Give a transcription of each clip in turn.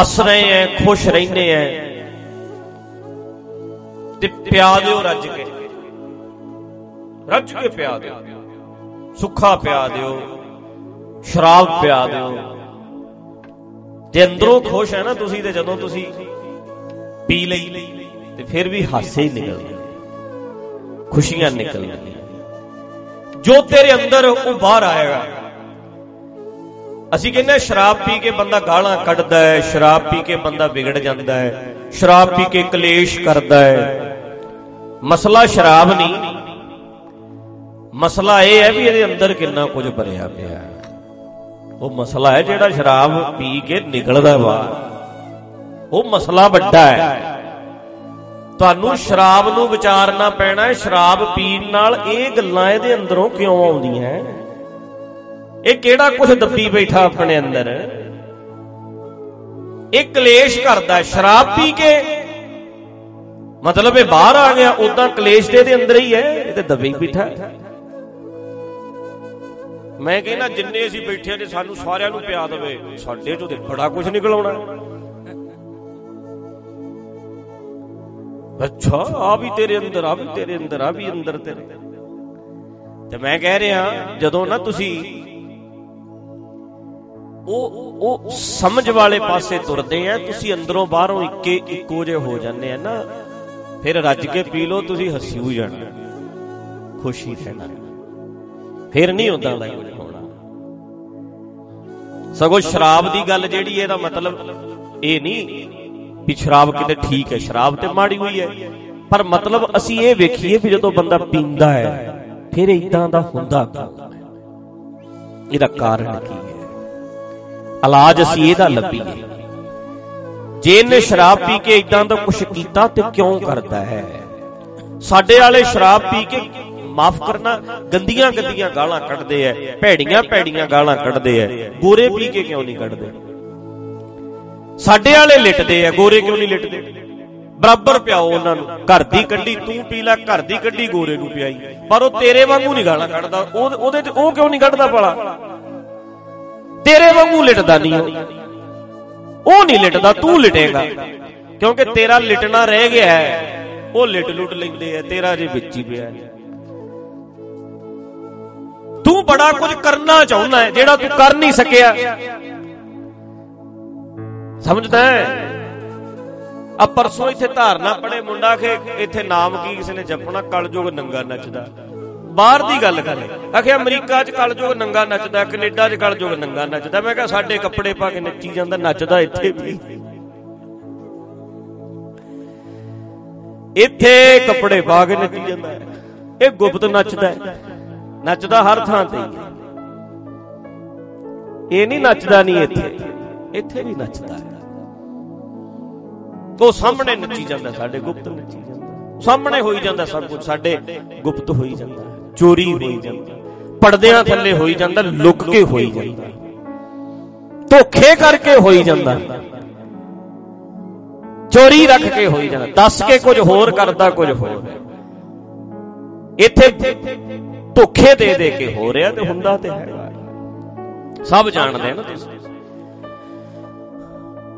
ਹੱਸ ਰਹੇ ਐ, ਖੁਸ਼ ਰਹਿੰਦੇ ਐ। ਤੇ ਪਿਆ ਦਿਓ ਰੱਜ ਕੇ। ਰੱਜ ਕੇ ਪਿਆ ਦਿਓ। ਸੁੱਖਾ ਪਿਆ ਦਿਓ। ਸ਼ਰਾਬ ਪਿਆ ਦਿਓ। ਤੇ ਅੰਦਰੋਂ ਖੁਸ਼ ਹੈ ਨਾ ਤੁਸੀਂ ਤੇ ਜਦੋਂ ਤੁਸੀਂ ਪੀ ਲਈ, ਤੇ ਫਿਰ ਵੀ ਹਾਸੇ ਹੀ ਨਿਕਲਦੇ ਖੁਸ਼ੀਆਂ ਨਿਕਲਦੀਆਂ ਜੋ ਤੇਰੇ ਅੰਦਰ ਉਹ ਬਾਹਰ ਆਏਗਾ ਅਸੀਂ ਕਹਿੰਦੇ ਸ਼ਰਾਬ ਪੀ ਕੇ ਬੰਦਾ ਗਾਲਾਂ ਕੱਢਦਾ ਹੈ, ਸ਼ਰਾਬ ਪੀ ਕੇ ਬੰਦਾ ਵਿਗੜ ਜਾਂਦਾ ਹੈ, ਸ਼ਰਾਬ ਪੀ ਕੇ ਕਲੇਸ਼ ਕਰਦਾ ਹੈ। ਮਸਲਾ ਸ਼ਰਾਬ ਨਹੀਂ। ਮਸਲਾ ਇਹ ਹੈ ਵੀ ਇਹਦੇ ਅੰਦਰ ਕਿੰਨਾ ਕੁਝ ਭਰਿਆ ਪਿਆ ਹੈ। ਉਹ ਮਸਲਾ ਹੈ ਜਿਹੜਾ ਸ਼ਰਾਬ ਪੀ ਕੇ ਨਿਕਲਦਾ ਬਾਹਰ ਉਹ ਮਸਲਾ ਵੱਡਾ ਹੈ। ਤੁਹਾਨੂੰ ਸ਼ਰਾਬ ਨੂੰ ਵਿਚਾਰਨਾ ਪੈਣਾ ਹੈ, ਸ਼ਰਾਬ ਪੀਣ ਨਾਲ ਇਹ ਗੱਲਾਂ ਇਹਦੇ ਅੰਦਰੋਂ ਕਿਉਂ ਆਉਂਦੀਆਂ ਇਹ ਕਿਹੜਾ ਕੁਝ ਦੱਬੀ ਬੈਠਾ ਆਪਣੇ ਅੰਦਰ? ਇਹ ਕਲੇਸ਼ ਕਰਦਾ ਸ਼ਰਾਬ ਪੀ ਕੇ ਮਤਲਬ ਇਹ ਬਾਹਰ ਆ ਗਿਆ ਉਦਾਂ ਕਲੇਸ਼ ਤੇ ਇਹਦੇ ਅੰਦਰ ਹੀ ਹੈ, ਇਹ ਤੇ ਦੱਬੀ ਬੈਠਾ ਮੈਂ ਕਹਿੰਦਾ ਜਿੰਨੇ ਅਸੀਂ ਬੈਠੇ ਨੇ ਸਾਨੂੰ ਸਾਰਿਆਂ ਨੂੰ ਪਿਆ ਦੇਵੇ, ਸਾਡੇ ਚੋਂ ਤੇ ਬੜਾ ਕੁਝ ਨਿਕਲ ਆਉਣਾ ਅੱਛਾ, ਆ ਵੀ ਤੇਰੇ ਅੰਦਰ, ਆ ਵੀ ਤੇਰੇ ਅੰਦਰ, ਆ ਵੀ ਅੰਦਰ ਤੇਰੇ। ਤੇ ਮੈਂ ਕਹਿ ਰਿਹਾ, ਜਦੋਂ ਨਾ ਤੁਸੀਂ ਉਹ ਉਹ ਸਮਝ ਵਾਲੇ ਪਾਸੇ ਤੁਰਦੇ ਆ, ਤੁਸੀਂ ਅੰਦਰੋਂ ਬਾਹਰੋਂ ਇੱਕੇ, ਇੱਕੋ ਜਿਹੇ ਹੋ ਜਾਂਦੇ ਆ ਨਾ। ਫਿਰ ਰੱਜ ਕੇ ਪੀ ਲਓ, ਤੁਸੀਂ ਹੱਸੀ ਹੋ ਜਾਣਾ, ਖੁਸ਼ੀ ਰਹਿਣਾ। ਫਿਰ ਨਹੀਂ ਹੁੰਦਾ ਦਾ ਕੁਝ ਹੋਣਾ। ਸਗੋਂ ਸ਼ਰਾਬ ਦੀ ਗੱਲ ਜਿਹੜੀ ਇਹਦਾ ਮਤਲਬ ਇਹ ਨਹੀਂ ਵੀ ਸ਼ਰਾਬ ਕਿਤੇ ਠੀਕ ਹੈ, ਸ਼ਰਾਬ ਤੇ ਮਾੜੀ ਹੋਈ ਹੈ। ਪਰ ਮਤਲਬ ਅਸੀਂ ਇਹ ਵੇਖੀਏ ਵੀ ਜਦੋਂ ਬੰਦਾ ਪੀਂਦਾ ਹੈ, ਫਿਰ ਇਦਾਂ ਦਾ ਹੁੰਦਾ ਕਿਉਂ ਇਹਦਾ ਕਾਰਨ ਕੀ ਹੈ? ਇਲਾਜ ਅਸੀਂ ਇਹਦਾ ਲੱਭੀਏ। ਜੇ ਇਹਨੇ ਸ਼ਰਾਬ ਪੀ ਕੇ ਇਦਾਂ ਦਾ ਕੁਝ ਕੀਤਾ ਤੇ ਕਿਉਂ ਕਰਦਾ ਹੈ? ਸਾਡੇ ਵਾਲੇ ਸ਼ਰਾਬ ਪੀ ਕੇ ਮਾਫ ਕਰਨਾ ਗੰਦੀਆਂ ਗੰਦੀਆਂ ਗਾਲਾਂ ਕੱਢਦੇ ਐ ਭੈੜੀਆਂ ਭੈੜੀਆਂ ਗਾਲਾਂ ਕੱਢਦੇ ਐ, ਗੋਰੇ ਪੀ ਕੇ ਕਿਉਂ ਨਹੀਂ ਕੱਢਦੇ? ਸਾਡੇ ਵਾਲੇ ਲਿਟਦੇ ਐ, ਗੋਰੇ ਕਿਉਂ ਨਹੀਂ ਲਿਟਦੇ? ਬਰਾਬਰ ਪਿਆਓ ਉਹਨਾਂ ਨੂੰ, ਘਰ ਦੀ ਕੱਢੀ ਤੂੰ ਪੀ ਲੈ, ਘਰ ਦੀ ਕੱਢੀ ਗੋਰੇ ਨੂੰ ਪਿਆਈ। ਪਰ ਉਹ ਤੇਰੇ ਵਾਂਗੂ ਨਹੀਂ ਗਾਲਾਂ ਕੱਢਦਾ, ਉਹ ਉਹਦੇ ਤੇ ਉਹ ਕਿਉਂ ਨਹੀਂ ਕੱਢਦਾ ਭਲਾ? ਤੇਰੇ ਵਾਂਗੂ ਲਿਟਦਾ ਨਹੀਂ ਉਹ। ਉਹ ਨਹੀਂ ਲਿਟਦਾ, ਤੂੰ ਲਿਟੇਗਾ। ਕਿਉਂਕਿ ਤੇਰਾ ਲਿਟਣਾ ਰਹਿ ਗਿਆ ਹੈ। ਉਹ ਲਿਟ ਲੁੱਟ ਲੈਂਦੇ ਆ, ਤੇਰਾ ਜੇ ਵਿੱਚ ਹੀ ਪਿਆ ਹੈ। ਤੂੰ ਬੜਾ ਕੁਝ ਕਰਨਾ ਚਾਹੁੰਦਾ ਹੈ, ਜਿਹੜਾ ਤੂੰ ਕਰ ਨਹੀਂ ਸਕਿਆ। ਸਮਝਦਾ ਹੈ? ਆ ਪਰਸੋਂ ਇੱਥੇ ਧਾਰਨਾ ਪੜੇ ਮੁੰਡਾ ਕਿ ਇੱਥੇ ਨਾਮ ਕੀ ਕਿਸੇ ਨੇ ਜਪਣਾ? ਕਲਯੁਗ ਨੰਗਾ ਨੱਚਦਾ। ਬਾਹਰ ਦੀ ਗੱਲ ਕਰ ਆਖਿਆ ਅਮਰੀਕਾ 'ਚ ਕਲਯੁਗ ਨੰਗਾ ਨੱਚਦਾ, ਕੈਨੇਡਾ 'ਚ ਕਲਯੁਗ ਨੰਗਾ ਨੱਚਦਾ। ਮੈਂ ਕਿਹਾ ਸਾਡੇ ਕੱਪੜੇ ਪਾ ਕੇ ਨੱਚੀ ਜਾਂਦਾ, ਨੱਚਦਾ ਇੱਥੇ ਵੀ। ਇੱਥੇ ਕੱਪੜੇ ਪਾ ਕੇ ਨੱਚੀ ਜਾਂਦਾ। ਇਹ ਗੁਪਤ ਨੱਚਦਾ ਹੈ। ਨੱਚਦਾ ਹਰ ਥਾਂ ਤੇ ਇਹ ਨਹੀਂ ਨੱਚਦਾ ਨਹੀਂ ਇੱਥੇ। ਇੱਥੇ ਵੀ ਨੱਚਦਾ ਹੈ। ਉਹ ਸਾਹਮਣੇ ਨੱਚੀ ਜਾਂਦਾ, ਸਾਡੇ ਗੁਪਤ ਨੱਚੀ ਜਾਂਦਾ। ਸਾਹਮਣੇ ਹੋਈ ਜਾਂਦਾ ਸਭ ਕੁਝ, ਸਾਡੇ ਗੁਪਤ ਹੋਈ ਜਾਂਦਾ। ਚੋਰੀ ਹੋਈ ਜਾਂਦਾ। ਪਰਦਿਆਂ ਥੱਲੇ ਹੋਈ ਜਾਂਦਾ, ਲੁੱਕ ਕੇ ਹੋਈ ਜਾਂਦਾ। ਧੋਖੇ ਕਰਕੇ ਹੋਈ ਜਾਂਦਾ। ਚੋਰੀ ਰੱਖ ਕੇ ਹੋਈ ਜਾਂਦਾ। ਦੱਸ ਕੇ ਕੁਝ ਹੋਰ ਕਰਦਾ, ਕੁਝ ਹੋਰ। ਇੱਥੇ ਧੋਖੇ ਦੇ ਦੇ ਕੇ ਹੋ ਰਿਹਾ ਤੇ ਹੁੰਦਾ ਤੇ ਹੈ। ਸਭ ਜਾਣਦੇ ਨਾ ਤੁਸੀਂ।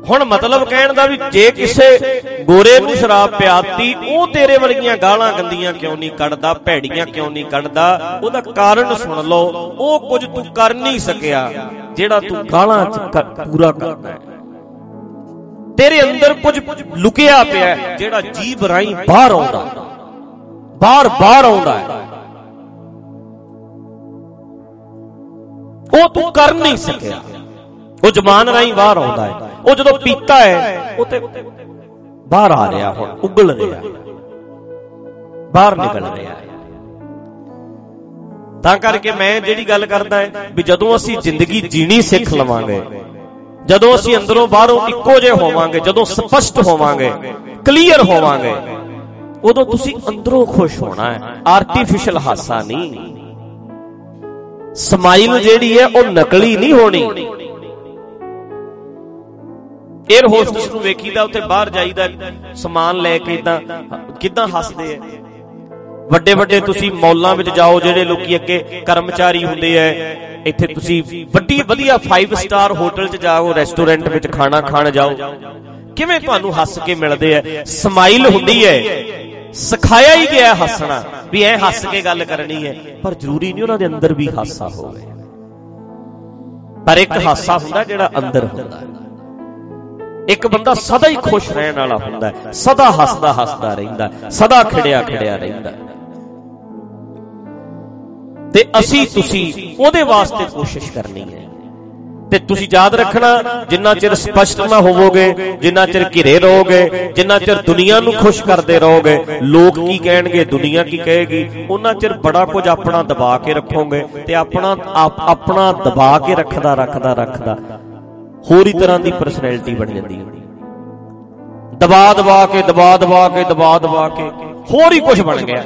ਹੁਣ ਮਤਲਬ ਕਹਿਣ ਦਾ ਵੀ ਜੇ ਕਿਸੇ ਗੋਰੇ ਨੂੰ ਸ਼ਰਾਬ ਪਿਆਤੀ, ਉਹ ਤੇਰੇ ਵਰਗੀਆਂ ਗਾਲਾਂ ਗੰਦੀਆਂ ਕਿਉਂ ਨਹੀਂ ਕੱਢਦਾ, ਭੈੜੀਆਂ ਕਿਉਂ ਨਹੀਂ ਕੱਢਦਾ? ਉਹਦਾ ਕਾਰਨ ਸੁਣ ਲਓ, ਉਹ ਕੁਝ ਤੂੰ ਕਰ ਨਹੀਂ ਸਕਿਆ, ਜਿਹੜਾ ਤੂੰ ਗਾਲਾਂ ਚ ਪੂਰਾ ਕਰਦਾ ਹੈ। ਤੇਰੇ ਅੰਦਰ ਕੁਝ ਲੁਕਿਆ ਪਿਆ ਹੈ, ਜਿਹੜਾ ਜੀਬ ਰਾਈ ਬਾਹਰ ਆਉਂਦਾ ਬਾਹਰ ਬਾਹਰ ਆਉਂਦਾ ਹੈ। ਉਹ ਤੂੰ ਕਰ ਨਹੀਂ ਸਕਿਆ। ਉਹ ਜ਼ਬਾਨ ਰਾਈ ਬਾਹਰ ਆਉਂਦਾ ਹੈ। ਉਹ ਜਦੋਂ ਪੀਤਾ ਹੈ ਉਹ ਤੇ ਬਾਹਰ ਆ ਰਿਹਾ ਹੁਣ, ਉਗਲ ਰਿਹਾ ਬਾਹਰ ਨਿਕਲ ਰਿਹਾ ਹੈ। ਤਾਂ ਕਰਕੇ ਮੈਂ ਜਿਹੜੀ ਗੱਲ ਕਰਦਾ ਹੈ ਵੀ ਜਦੋਂ ਅਸੀਂ ਜ਼ਿੰਦਗੀ ਜੀਣੀ ਸਿੱਖ ਲਵਾਂਗੇ, ਜਦੋਂ ਅਸੀਂ ਅੰਦਰੋਂ ਬਾਹਰੋਂ ਇੱਕੋ ਜਿਹੇ ਹੋਵਾਂਗੇ, ਜਦੋਂ ਸਪਸ਼ਟ ਹੋਵਾਂਗੇ, ਕਲੀਅਰ ਹੋਵਾਂਗੇ, ਉਦੋਂ ਤੁਸੀਂ ਅੰਦਰੋਂ ਖੁਸ਼ ਹੋਣਾ ਹੈ। ਆਰਟੀਫੀਸ਼ੀਅਲ ਹਾਸਾ ਨਹੀਂ। ਸਮਾਈਲ ਜਿਹੜੀ ਹੈ, ਉਹ ਨਕਲੀ ਨਹੀਂ ਹੋਣੀ। 에ਅਰ ਹੋਸਟਸ ਨੂੰ ਵੇਖੀਦਾ, ਉੱਥੇ ਬਾਹਰ ਜਾਈਦਾ, ਸਮਾਨ ਲੈ ਕੇ ਇਦਾਂ, ਕਿਦਾਂ ਹੱਸਦੇ ਐ? ਵੱਡੇ ਵੱਡੇ ਤੁਸੀਂ ਮੌਲਾਂ ਵਿੱਚ ਜਾਓ, ਜਿਹੜੇ ਲੋਕੀ ਅੱਗੇ ਕਰਮਚਾਰੀ ਹੁੰਦੇ ਐ, ਇੱਥੇ ਤੁਸੀਂ ਵੱਡੀ, ਵਧੀਆ 5 ਸਟਾਰ ਹੋਟਲ 'ਚ ਜਾਓ ਰੈਸਟੋਰੈਂਟ ਵਿੱਚ ਖਾਣਾ ਖਾਣ ਜਾਓ। ਕਿਵੇਂ ਤੁਹਾਨੂੰ ਹੱਸ ਕੇ ਮਿਲਦੇ ਆ ਸਮਾਈਲ ਹੁੰਦੀ ਹੈ ਸਿਖਾਇਆ ਹੀ ਗਿਆ ਹੱਸਣਾ ਵੀ ਐ ਹੱਸ ਕੇ ਗੱਲ ਕਰਨੀ ਹੈ ਪਰ ਜ਼ਰੂਰੀ ਨਹੀਂ ਉਹਨਾਂ ਦੇ ਅੰਦਰ ਵੀ ਹਾਸਾ ਹੋਵੇ। ਪਰ ਇੱਕ ਹਾਸਾ ਹੁੰਦਾ ਜਿਹੜਾ ਅੰਦਰ ਹੁੰਦਾ। ਹੈ ਇੱਕ ਬੰਦਾ ਸਦਾ ਹੀ ਖੁਸ਼ ਰਹਿਣ ਵਾਲਾ ਹੁੰਦਾ ਹੈ, ਸਦਾ ਹੱਸਦਾ ਹੱਸਦਾ ਰਹਿੰਦਾ ਸਦਾ ਖਿੜਿਆ ਖਿੜਿਆ ਰਹਿੰਦਾ ਤੇ ਅਸੀਂ ਤੁਸੀਂ ਉਹਦੇ ਵਾਸਤੇ ਕੋਸ਼ਿਸ਼ ਕਰਨੀ ਹੈ। ਤੇ ਤੁਸੀਂ ਯਾਦ ਰੱਖਣਾ, ਜਿੰਨਾ ਚਿਰ ਸਪਸ਼ਟ ਨਾ ਹੋਵੋਗੇ, ਜਿੰਨਾ ਚਿਰ ਘਿਰੇ ਰਹੋਗੇ, ਜਿੰਨਾ ਚਿਰ ਦੁਨੀਆ ਨੂੰ ਖੁਸ਼ ਕਰਦੇ ਰਹੋਗੇ, ਲੋਕ ਕੀ ਕਹਿਣਗੇ, ਦੁਨੀਆ ਕੀ ਕਹੇਗੀ, ਉਹਨਾਂ ਚਿਰ ਬੜਾ ਕੁਝ ਆਪਣਾ ਦਬਾ ਕੇ ਰੱਖੋਗੇ ਤੇ ਆਪਣਾ ਆਪਣਾ ਦਬਾ ਕੇ ਰੱਖਦਾ ਰੱਖਦਾ ਰੱਖਦਾ। ਹੋਰ ਹੀ ਤਰ੍ਹਾਂ ਦੀ ਪਰਸਨੈਲਿਟੀ ਬਣ ਜਾਂਦੀ ਹੈ। ਦਬਾ ਦਬਾ ਕੇ ਦਬਾ ਦਬਾ ਕੇ ਦਬਾ ਦਬਾ ਕੇ, ਹੋਰ ਹੀ ਕੁਝ ਬਣ ਗਿਆ।